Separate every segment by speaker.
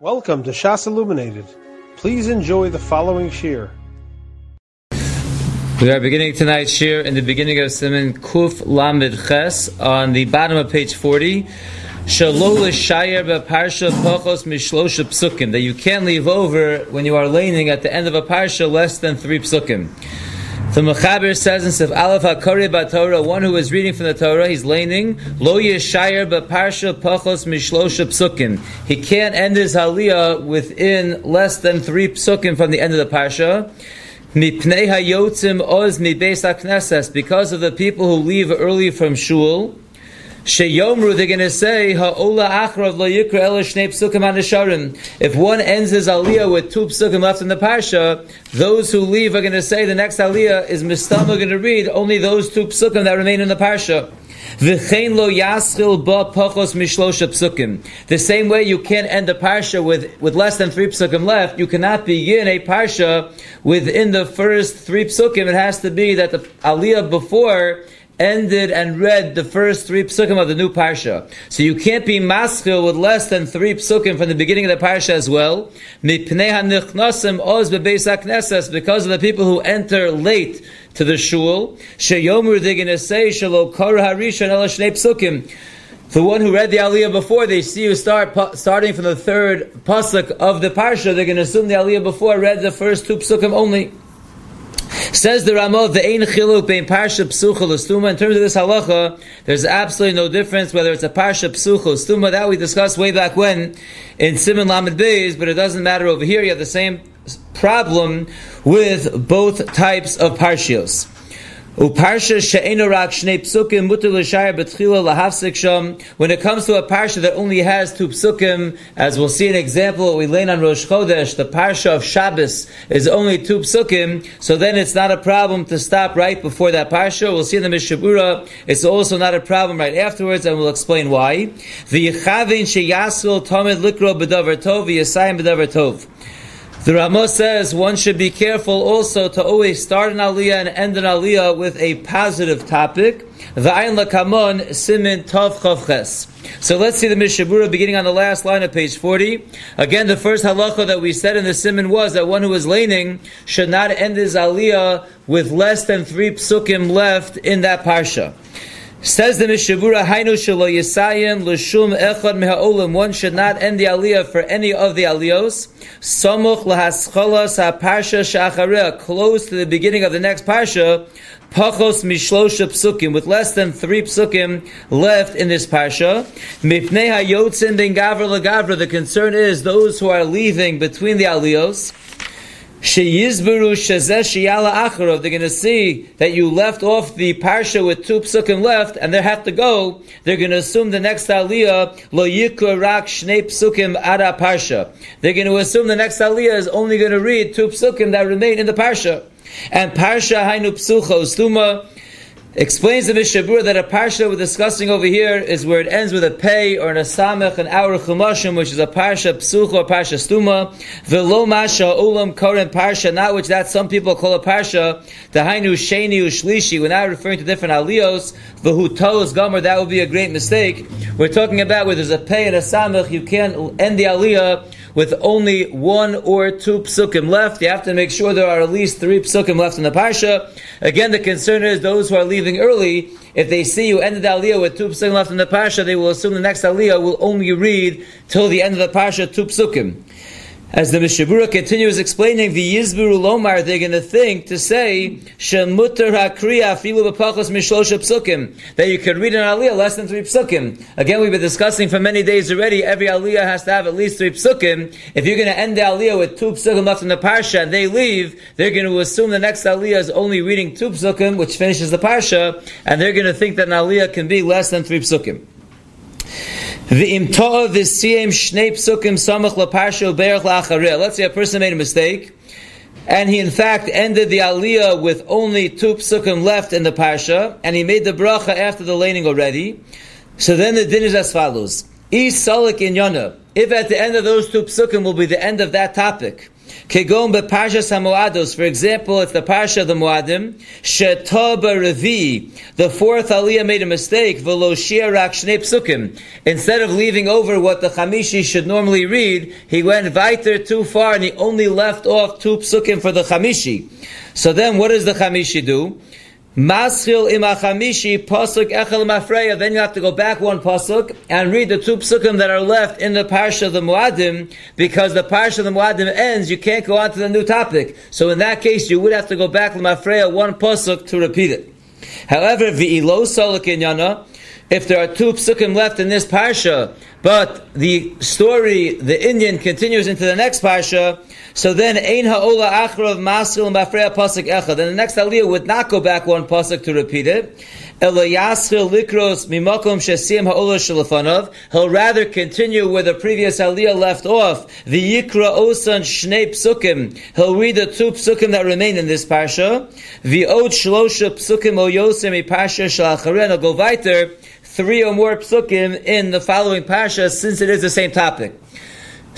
Speaker 1: Welcome to Shas Illuminated. Please enjoy the following shir.
Speaker 2: We are beginning tonight's shir in the beginning of Siman Kuf Lamed Ches on the bottom of page 40. Shalol Shayer Parsha Pachos Mishlosha Psukim that you can't leave over when you are laning at the end of a parsha less than three psukim. The Mechaber says in Sif Aleph HaKori Torah, one who is reading from the Torah, he's laning, Lo Yeshayer Parsha Pachos Mishlosha Psukim. He can't end his Haliyah within less than three psukim from the end of the parsha. Mipnei Hayotzim Oz Mi Beis HaKnesses, because of the people who leave early from Shul. Sheyomru, they're going to say, Ha'ola achrav lo yikra ela shnei psukim anisharim. If one ends his aliyah with two psukim left in the parsha, those who leave are going to say the next aliyah is mistama going to read only those two psukim that remain in the parsha. V'chein lo yaschil ba pachos mishlosha psukim. The same way you can't end a parsha with, with less than three psukim left, you cannot begin a parsha within the first three psukim. It has to be that the aliyah before ended and read the first three psukim of the new parsha. So you can't be maskil with less than three psukim from the beginning of the parsha as well. Because of the people who enter late to the shul. They're going to say, el psukim. The one who read the aliyah before, they see you start starting from the third pasuk of the parsha. They're going to assume the aliyah before read the first two psukim only. Says the Ramah, the Ein Chiluk Bein Parsha Psucha L'Stuma. In terms of this halacha, there's absolutely no difference whether it's a Parsha Psucha L'Stuma. That we discussed way back when in Siman Lamed Beis, but it doesn't matter over here. You have the same problem with both types of Parshios. Uparsha she'enu rak shnei psukim mutar l'shayar betchila lahafsik sham. When it comes to a parsha that only has two psukim, as we'll see an example we learn on Rosh Chodesh, the parsha of Shabbos is only two psukim, so then it's not a problem to stop right before that parsha. We'll see in the Mishnah Berurah, it's also not a problem right afterwards, and we'll explain why. V'yichavin sheyasul tamid likro b'davar tov v'yasayim b'davar tov. The Ramah says one should be careful also to always start an aliyah and end an aliyah with a positive topic. V'ayin lakamon simin tov chavches. So let's see the Mishnah Berurah beginning on the last line of page 40. Again, the first halacha that we said in the siman was that one who is laning should not end his aliyah with less than three psukim left in that parsha. Says the Mishnah Berurah, Hainu Shalo Yisayim L'Shum Echad Meha'olim. One should not end the aliyah for any of the aliyos. Samuch L'Hascholas HaParsha Sha'achareh, close to the beginning of the next parsha, Pachos Mishlosha Psukim, with less than three psukim left in this parsha. Mipnei HaYotzin Ben Gavra L'Gavra, the concern is those who are leaving between the aliyos. Sheyizberu shezeh sheyala acharov. They're going to see that you left off the parsha with two psukim left, and they have to go. They're going to assume the next aliyah lo rak psukim ada parsha. They're going to assume the next aliyah is only going to read two psukim that remain in the parsha. And parsha hainu psucho stuma. Explains the Mishnah Berurah that a parsha we're discussing over here is where it ends with a pei or an asamech, an hour chumashim, which is a parsha psuch or parsha stuma. Velo masha ulam koren parsha, not which that some people call a parsha. The hainu sheni ushlishi. We're not referring to different aliyos. V'hu tos gomer. That would be a great mistake. We're talking about where there's a pei and a samech. You can't end the aliyah with only one or two psukim left. You have to make sure there are at least three psukim left in the parsha. Again, the concern is those who are leaving early, if they see you ended the aliyah with two psukim left in the parsha, they will assume the next aliyah will only read till the end of the parsha two psukim. As the Mishnah Berurah continues explaining, the Yizbiru Lomar, they're going to think to say, Shemutter HaKriya Filu Psukim, that you could read an Aliyah less than three Psukim. Again, we've been discussing for many days already, every Aliyah has to have at least three Psukim. If you're going to end the Aliyah with two Psukim left in the Parsha and they leave, they're going to assume the next Aliyah is only reading two Psukim, which finishes the Parsha, and they're going to think that an Aliyah can be less than three Psukim. Let's say a person made a mistake, and he in fact ended the aliyah with only two psukim left in the parsha, and he made the bracha after the laning already. So then the din is as follows: If at the end of those two psukim will be the end of that topic, Kegon beParsha Samuados. For example, it's the Parsha of the Muadim. Shetaba Revi. The fourth Aliyah made a mistake. Velo Rak Psukim. Instead of leaving over what the Chamishi should normally read, he went weiter too far and he only left off two Psukim for the Chamishi. So then what does the Chamishi do? Maschil imachamishi pasuk echel mafreya. Then you have to go back one pasuk and read the two psukim that are left in the parsha of the muadim, because the parsha of the muadim ends. You can't go on to the new topic. So in that case, you would have to go back mafreya one pasuk to repeat it. However, v'ilo solik inyana. If there are two psukim left in this parsha, but the story, the inyan continues into the next parsha, so then, Ein ha'ola achra of masil and bafreya pasuk echad. Then the next aliyah would not go back one pasuk to repeat it. Ela yaschil likros mimakom shesim ha'ola shalafanav. He'll rather continue where the previous aliyah left off. The yikra osan shnei psukim. He'll read the two psukim that remain in this parsha. The od shlosha psukim o yosem parsha shalacharen. He'll go weiter three or more psukim in the following parsha since it is the same topic.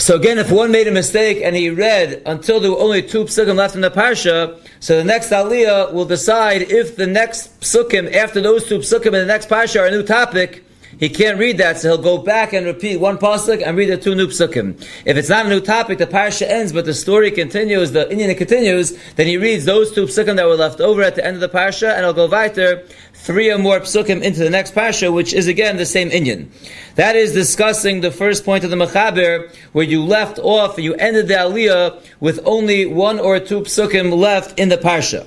Speaker 2: So again, if one made a mistake and he read until there were only two psukim left in the parsha, so the next aliyah will decide if the next psukim after those two psukim in the next parsha are a new topic. He can't read that, so he'll go back and repeat one pasuk and read the two new psukim. If it's not a new topic, the parsha ends, but the story continues, the inyan continues, then he reads those two psukim that were left over at the end of the parsha, and he'll go weiter three or more psukim into the next parsha, which is again the same inyan. That is discussing the first point of the Mechaber, where you left off, you ended the Aliyah with only one or two psukim left in the parsha.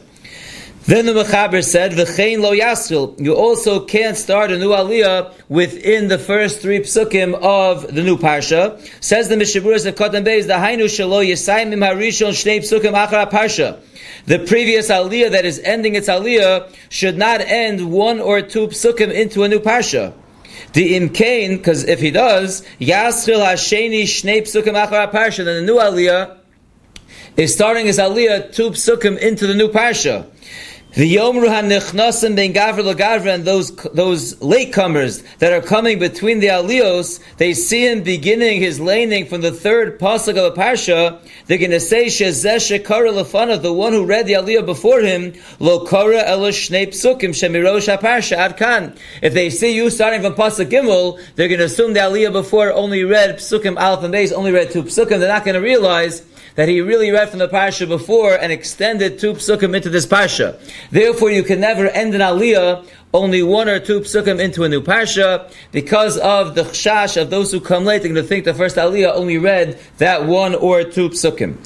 Speaker 2: Then the Mechaber said, "V'chein lo yaskil." You also can't start a new aliyah within the first three psukim of the new parsha. Says the Mishaburas of Kotan Beis, "The hainu shelo yisayim harishon shnei psukim achar parsha." The previous aliyah that is ending its aliyah should not end one or two psukim into a new parsha. The imkain, because if he does, yaschil hasheni shnei psukim achar parsha, then the new aliyah is starting his aliyah two psukim into the new parsha. The Yomru HaNichnasim Ben Gavra Lagavra and those, those latecomers that are coming between the Alios, they see him beginning his laning from the third pasuk of a parsha. They're going to say Shezeh Shekara Lefana, the one who read the Aliyah before him, Lo Kara Ela Shnei Psukim Shemirosh HaParsha Adkan. If they see you starting from pasuk Gimel, they're going to assume the Aliyah before only read Psukim Aleph and Beis, only read two Psukim. They're not going to realize that he really read from the parsha before and extended two psukim into this parsha. Therefore, you can never end an aliyah only one or two psukim into a new parsha because of the chash of those who come late. They're going to think the first aliyah only read that one or two psukim.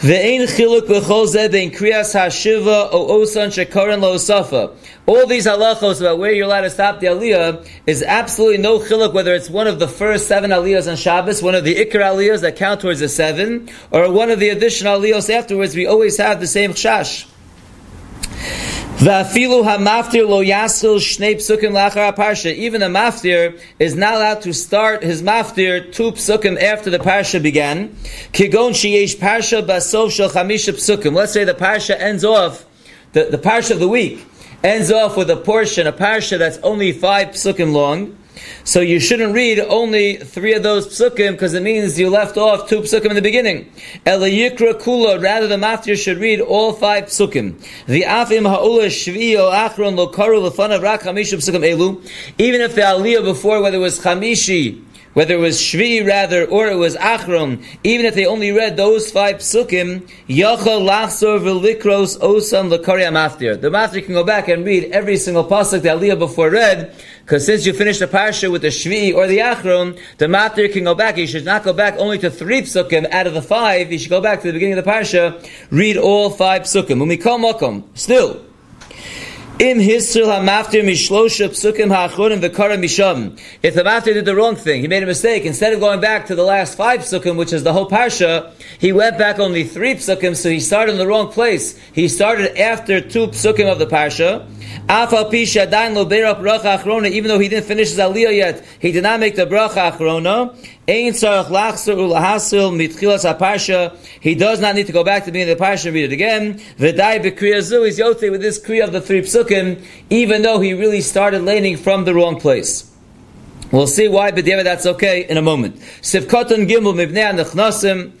Speaker 2: Ve'ein chiluk b'chol zeh bein kriyas hashiva o osan shekoren lo safa. All these halachos about where you're allowed to stop the aliyah is absolutely no chiluk whether it's one of the first seven aliyahs on Shabbos, one of the ikar aliyahs that count towards the seven, or one of the additional aliyahs afterwards. We always have the same chash. Even a maftir is not allowed to start his maftir two psukim after the parsha began. Kigon. Let's say the parsha ends off, the, the parsha of the week ends off with a portion, a parsha that's only five psukim long. So you shouldn't read only three of those psukim because it means you left off two psukim in the beginning. Ela yikra kula, rather the maftir should read all five psukim. The afim ha'ula shviyo achron lo karu lefanav rak hamishu psukim elu. Even if the aliyah before, whether it was chamishi, whether it was Shvi rather, or it was Achron, even if they only read those five psukim, Yachal Lachsor V'likros Osan L'Karya Maftir. The Maftir can go back and read every single pasuk that Aliyah before read, because since you finished the parsha with the Shvi or the Achron, the Maftir can go back. He should not go back only to three psukim out of the five. He should go back to the beginning of the parsha, read all five psukim. Umikol Mokom. Still, Im hisril hamaftir mishlosha psukim ha'achronim v'kara misham. If the maftir did the wrong thing, he made a mistake. Instead of going back to the last five psukim, which is the whole parsha, he went back only three psukim, so he started in the wrong place. He started after two psukim of the parsha. Dain lo berach bracha achrona, even though he didn't finish his aliyah yet, he did not make the bracha achrona. He does not need to go back to the of the parsha and read it again. V'dai b'kriya zu is yote with this kriya of the three psukim, even though he really started laning from the wrong place. We'll see why, but that's okay in a moment. Sivkoton gimel mibnei nechnasim.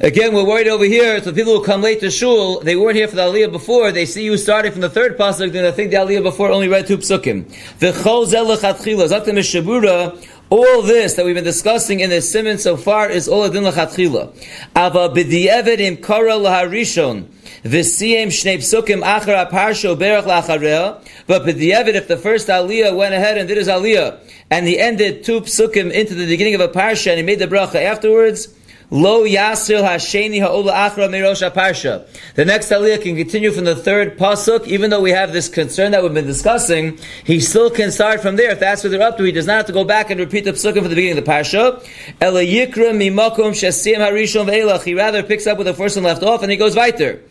Speaker 2: Again, we're worried over here. So people who come late to shul, they weren't here for the aliyah before. They see you starting from the third pasuk, then they think the aliyah before only read two psukim. V'chol zelachatchila zatem mishabura. All this that we've been discussing in this siman so far is all adin lachatchila. Ava b'di'evet im kara laharishon. V'siyem shnei psukim achar aparsho berach lachareh. But b'di'evet, if the first aliyah went ahead and did his aliyah, and he ended two psukim into the beginning of a parsha, and he made the bracha afterwards, Lo Yasir Hasheni Ha'ola Achra Merosh Parsha. The next aliyah can continue from the third pasuk, even though we have this concern that we've been discussing. He still can start from there if that's what they're up to. He does not have to go back and repeat the psukim from the beginning of the parsha. Ela Yikra Mimakum Shasim Harishon Ve'elach. He rather picks up with the first one left off and he goes weiter.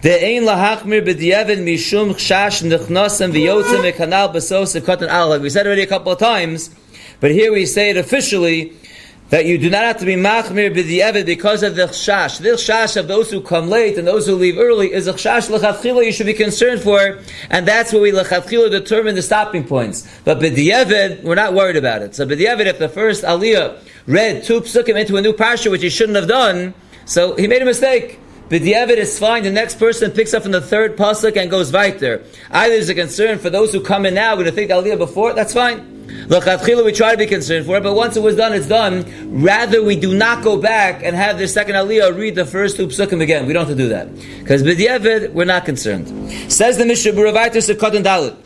Speaker 2: De'ein lahachmir b'di'evin mishum chash nechnosem v'yotzem v'kanal b'sos v'kotan alag. We said it already a couple of times, but here we say it officially that you do not have to be machmir b'di'evet because of the chash. The chash of those who come late and those who leave early is a chash lechatchila you should be concerned for, and that's where we lechatchila determine the stopping points. But b'di'evet, we're not worried about it. So b'di'evet, if the first aliyah read two psukim into a new parsha, which he shouldn't have done, so he made a mistake. B'di'evet is fine. The next person picks up from the third pasuk and goes weiter. Either there's a concern for those who come in now, going to think aliyah before, that's fine. L'chatchila we try to be concerned for it, but once it was done, it's done. Rather, we do not go back and have the second aliyah read the first two psukim again. We don't have to do that. Because b'di'evet, we're not concerned. Says the Mishnah, Buravaitis Sekot and Dalit.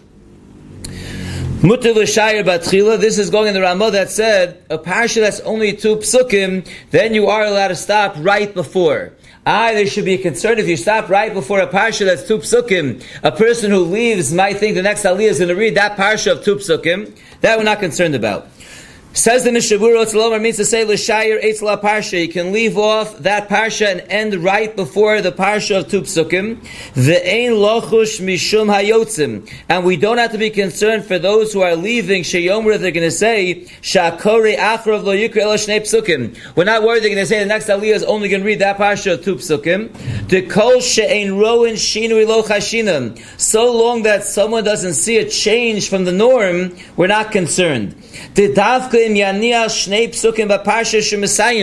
Speaker 2: Mutter l'shayir batchila. This is going in the Ramah that said a parsha that's only two psukim, then you are allowed to stop right before. Ah, there should be a concern if you stop right before a parsha that's two psukim. A person who leaves might think the next aliyah is going to read that parsha of two psukim. That we're not concerned about. Says the Mishnah Berurah Otzalomar means to say L'shayir Eitzla Parsha. You can leave off that Parsha and end right before the Parsha of Tupsukim. Ve'ein lochush mishum hayotzim. And we don't have to be concerned for those who are leaving Sheyomer they're going to say Shakore Achrov Lo Yikra El Shnei Psukim. We're not worried they're going to say the next Aliyah is only going to read that Parsha of Tupsukim. The Kol She'ein Roin Shinui Lo Chashinam. So long that someone doesn't see a change from the norm, we're not concerned. The shnei psukim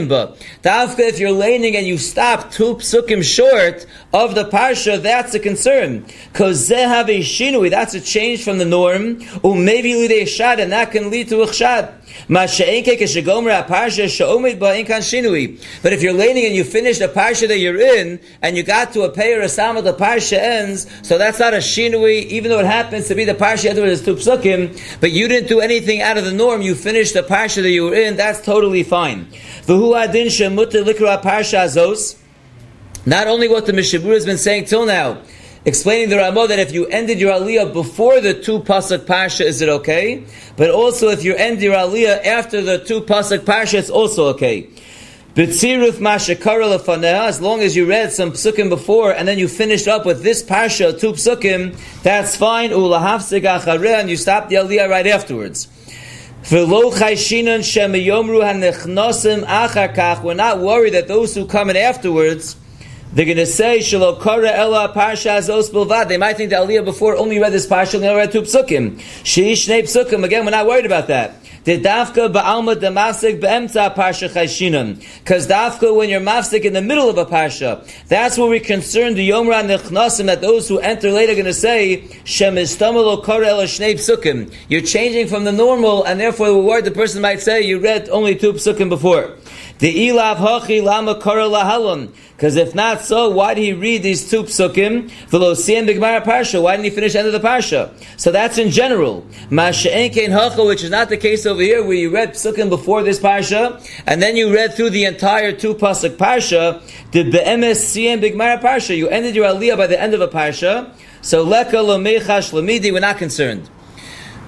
Speaker 2: ba. Davka, if you're laning and you stop two psukim short of the parsha, that's a concern. Because have that's a change from the norm. Or maybe lidei shad, and that can lead to a. But if you're laning and you finished the parsha that you're in, and you got to a payer or sama, the parsha ends, so that's not a shinui, even though it happens to be the parsha is two psukim, but you didn't do anything out of the norm, you finished the parsha that you were in, that's totally fine. Not only what the Mishnah Berurah has been saying till now, explaining the Ramah that if you ended your aliyah before the two pasuk parsha, is it okay? But also if you end your aliyah after the two pasuk parsha, it's also okay. B'tziruf mashakara lefaneha, as long as you read some psukim before and then you finished up with this parsha, two psukim, that's fine. Achareh, and you stop the aliyah right afterwards. We're not worried that those who come in afterwards they're going to say Shelo Kara Ella Parsha Azos Bilvad. They might think that Aliyah before only read this Parsha and they read two Psukim. Sheish Shnei Psukim. Again, we're not worried about that. The dafka ba'alma damasik be'emtza parsha chayshinam. Because dafka, when you're mafsik in the middle of a parsha, that's where we're concerned the yomra nechnasim that those who enter late are going to say shem istamalo kore el shnei psukim. You're changing from the normal, and therefore the word the person might say you read only two psukim before. The ilav hachi lama kara lahalam. Because if not so, why did he read these two psukim? Velosiyam b'gemara parsha. Why didn't he finish the end of the parsha? So that's in general. Which is not the case over here, where you read psukim before this parsha, and then you read through the entire two pasuk parsha. Did the be'emes siyam b'gemara parsha. You ended your aliyah by the end of a parsha. So leka. We're not concerned.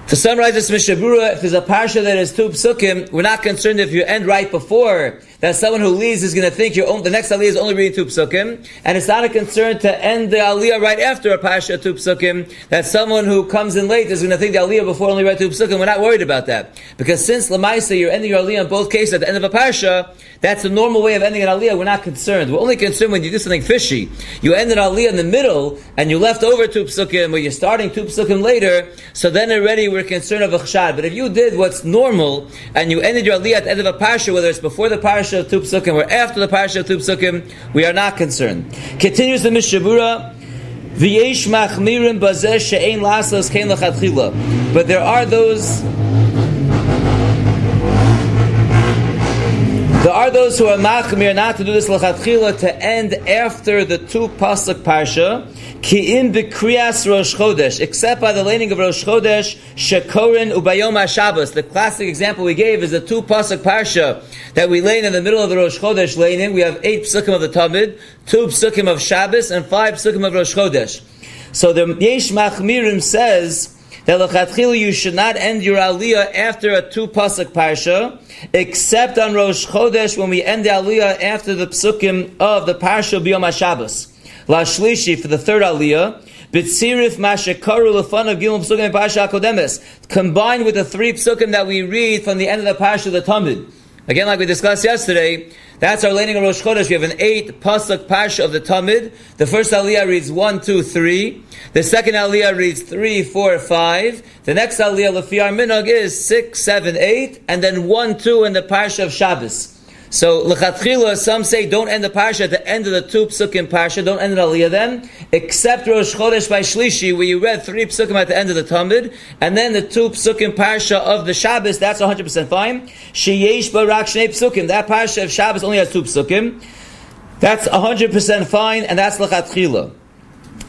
Speaker 2: To summarize this Mishnah Berurah, if there's a parsha that has two psukim, we're not concerned if you end right before that someone who leaves is going to think your own, the next aliyah is only reading two psukim, and it's not a concern to end the aliyah right after a pasha two psukim, that someone who comes in late is going to think the aliyah before only read two psukim. We're not worried about that. Because since Lamaisa, you're ending your aliyah in both cases at the end of a pasha, that's the normal way of ending an aliyah, we're not concerned. We're only concerned when you do something fishy. You end an aliyah in the middle, and you left over two psukim, or you're starting two psukim later, so then already we're concerned of a chshad. But if you did what's normal, and you ended your aliyah at the end of a pasha, whether it's before the pasha of Tupsukim or after the parsha of Tupsukim, we are not concerned. Continues the Mishnah Berurah. But there are those There are those who are machmir not to do this lachatchila to end after the two pasuk parsha, ki in b'kriyas Rosh Chodesh, except by the laning of Rosh Chodesh, shekorin ubayom HaShabbos. The classic example we gave is the two pasuk parsha that we lay in the middle of the Rosh Chodesh laning. We have eight psukim of the Tamid, two psukim of Shabbos, and five psukim of Rosh Chodesh. So the Yesh Machmirim says that you should not end your aliyah after a two pasuk parsha, except on Rosh Chodesh when we end the aliyah after the psukim of the parsha b'yom HaShabbos. La shlishi for the third aliyah. B'tzirif mashakaru lefan of gilum psukim parsha akodemes, combined with the three psukim that we read from the end of the parsha of the Tamid. Again, like we discussed yesterday, that's our laning of Rosh Chodesh. We have an eight pasuk parsha of the Tamid. The first aliyah reads one, two, three. The second aliyah reads three, four, five. The next aliyah, Lafiyar Minog, is six, seven, eight, and then one, two in the parsha of Shabbos. So lechatchila, some say don't end the parsha at the end of the two psukim parsha. Don't end it aliyah then, except Rosh Chodesh by Shlishi, where you read three psukim at the end of the Tamid, and then the two psukim parsha of the Shabbos. That's 100 percent fine. Sheyesh barak shnei psukim. That parsha of Shabbos only has two psukim. That's 100 percent fine, and that's lechatchila.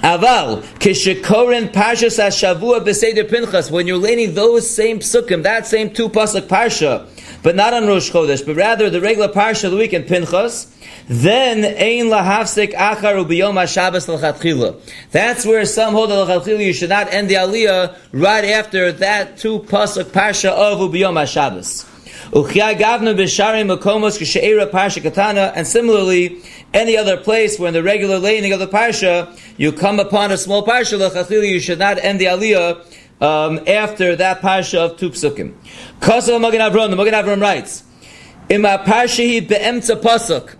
Speaker 2: Aval, kishekorin parshas hashavua b'seder pinchas. When you're laning those same psukim, that same two pasuk parsha, but not on Rosh Chodesh, but rather the regular parsha of the week in Pinchas, then ein lahafsik achar ubiyom haShabbos l'chatchila. That's where some hold that l'chatchila you should not end the aliyah right after that two pasuk parsha of ubiyom haShabbos. Uchia gavna b'shari makomos k'she'era parsha katana, and similarly, any other place where in the regular laning of the parsha, you come upon a small parsha, l'chachili, you should not end the aliyah um, after that parsha of two psukim. Kosa Magen Avram, the Magen Avram writes, Ima parshahi be'emtza pasuk.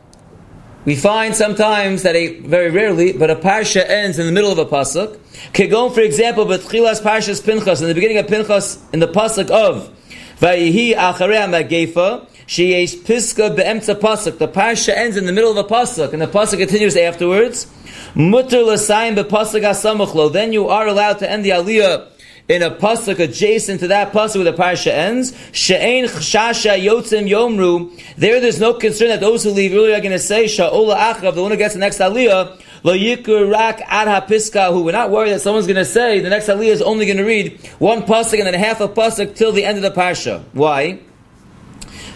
Speaker 2: We find sometimes that a, very rarely, but a parsha ends in the middle of a pasuk. Kegon, for example, but chilas parshas Pinchas, in the beginning of Pinchas, in the pasuk of Vayihi acharei magefa, sheyesh piska be'emtza pasuk. The parsha ends in the middle of a pasuk, and the pasuk continues afterwards. Mutter l'sayim be'pasuk. Then you are allowed to end the aliyah in a pasuk adjacent to that pasuk where the parsha ends. She'ein chshasha yotzim yomru. There, there's no concern that those who leave early are going to say sha'ola achav, the one who gets the next aliyah. Lo yikur rak ad hapiska. Who we're not worried that someone's going to say the next aliyah is only going to read one pasuk and then half a pasuk till the end of the parsha. Why?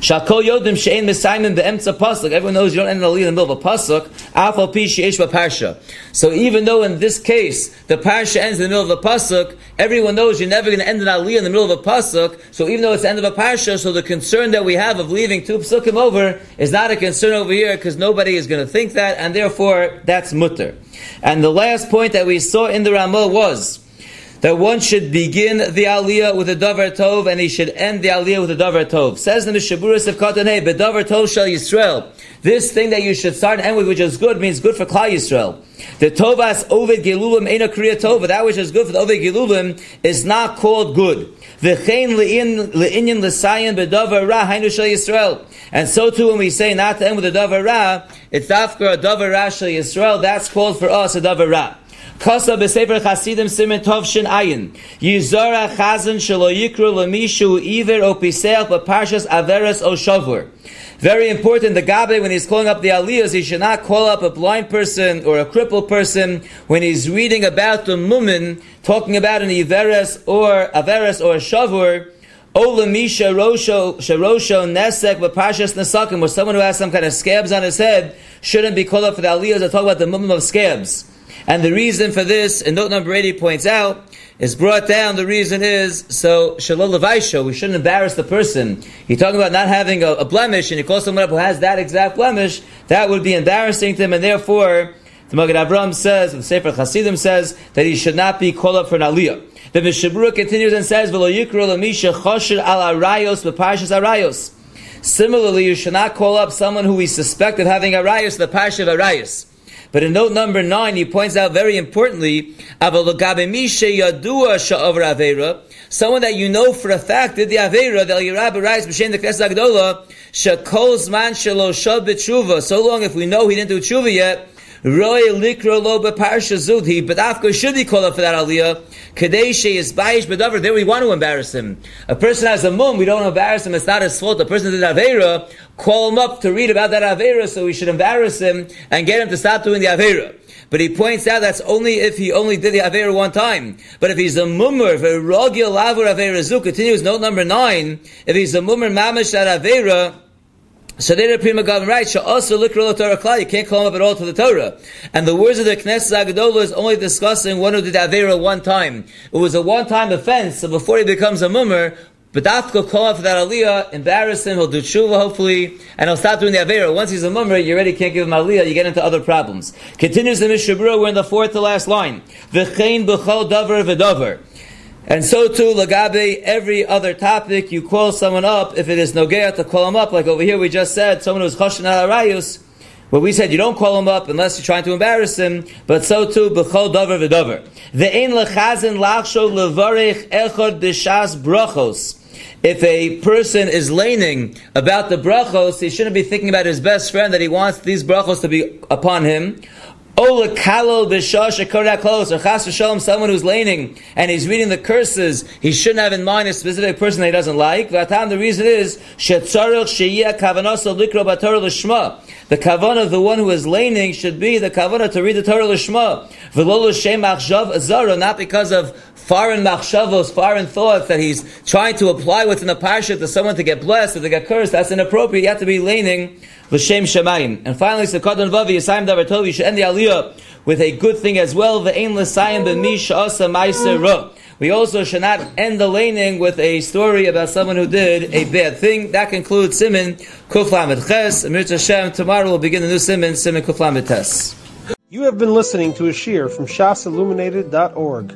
Speaker 2: Shakol yodim she'en mesayim be'emtza pasuk. Everyone knows you don't end the aliyah in the middle of a pasuk. Afal pi she'esh parsha. So even though in this case the parsha ends in the middle of a pasuk, everyone knows you're never going to end an aliyah in the middle of a pasuk. So even though it's the end of a parsha, so the concern that we have of leaving two psukim over is not a concern over here because nobody is going to think that, and therefore that's mutter. And the last point that we saw in the Ramah was that one should begin the aliyah with a davar tov and he should end the aliyah with a davar tov. Says the Mishaburis of Katanei, but davar tov shall Yisrael. This thing that you should start and end with, which is good, means good for Klal Yisrael. The tovas ovid gelulim ena kriya tova. That which is good for the ovid gelulim is not called good. V'chein le'inyan l'sayin bedavar ra hainu shal Yisrael. And so too, when we say not to end with a davar ra, it's after a davar ra shal Yisrael. That's called for us a davar ra. Kosa b'sefer Chasidim Simen Tov Ayin. Yizora Chazan Shelo Yikru Lamishu Iver O Piseach B'Parshas Averes O Shavur. Very important, the Gabbai, when he's calling up the Aliyahs, he should not call up a blind person or a crippled person when he's reading about the Mumin, talking about an Iveres or Averes or a Shavur, Olamisha Rosho Sharosho Nesek B'Parshas Nesakim, or someone who has some kind of scabs on his head, shouldn't be called up for the Aliyahs that talk about the Mumin of scabs. And the reason for this, and note number 80 points out, is brought down. The reason is so shalol levaisho. We shouldn't embarrass the person. You're talking about not having a, a, blemish, and you call someone up who has that exact blemish. That would be embarrassing to him, and therefore, the Magen Avram says, the Sefer Chasidim says that he should not be called up for an aliyah. The Mishnah Berurah continues and says, "V'lo yikro lamisha chosher al arayos b'parshas arayos." Similarly, you should not call up someone who we suspect of having arayos, the parsha of arayos. But in note number nine, he points out very importantly, someone that you know for a fact did the Avera, the Yirab Rais B'Shem the Knesset Agdola, Shekol Zman Shelo Shab so long if we know he didn't do Tshuva yet, Roy Likro Lo B'Parsha Zudhi, but after should he call up for that Aliyah? Kadesh is Bayish B'Davar, there we want to embarrass him. A person has a mum, we don't embarrass him, it's not his fault. A person did Avera, call him up to read about that Avera, so we should embarrass him and get him to stop doing the Avera. But he points out that's only if he only did the Avera one time. But if he's a mummer, if a rogil lavur Avera zu, continues note number nine, if he's a mummer mamish at Avera, so they're the Prima Gavin right, also look Torah Klal, you can't call him up at all to the Torah. And the words of the Knesset Agadola is only discussing one who did Avera one time. It was a one-time offense, so before he becomes a mummer, but Dafka call out for that aliyah, embarrass him, he'll do tshuva hopefully, and he'll stop doing the avera. Once he's a mummer, you already can't give him aliyah, you get into other problems. Continues the Mishnah Berurah, we're in the fourth to last line. V'chein b'chol davar v'davar. And so too, lagabe, every other topic, you call someone up, if it is nogea to call him up, like over here we just said, someone who's choshen arayus, well, we said you don't call him up unless you're trying to embarrass him, but so too, b'chol davar v'davar. Ve'ein lechazin lachsho levarech echod b'shas brachos. If a person is laning about the brachos, he shouldn't be thinking about his best friend that he wants these brachos to be upon him. Or chasu shalom, someone who's leaning and he's reading the curses, he shouldn't have in mind a specific person that he doesn't like. The reason is the kavanah of the one who is leaning should be the kavanah to read the Torah l'shma. Not because of foreign machshavos, foreign thoughts that he's trying to apply within the parsha to someone to get blessed or to get cursed, that's inappropriate. You have to be leaning l'shem shemayim. And finally, Sekadon Vavi Yisayim Davar Tov, you should end the aliyah with a good thing as well. Ve'ein l'sayim b'mish asa ma'aser we also should not end the laning with a story about someone who did a bad thing. That concludes Siman Kuflamet Ches. Amir Hashem, tomorrow we'll begin the new Siman, Siman Kuflamet Tes.
Speaker 1: You have been listening to a shiur from shasilluminated.org.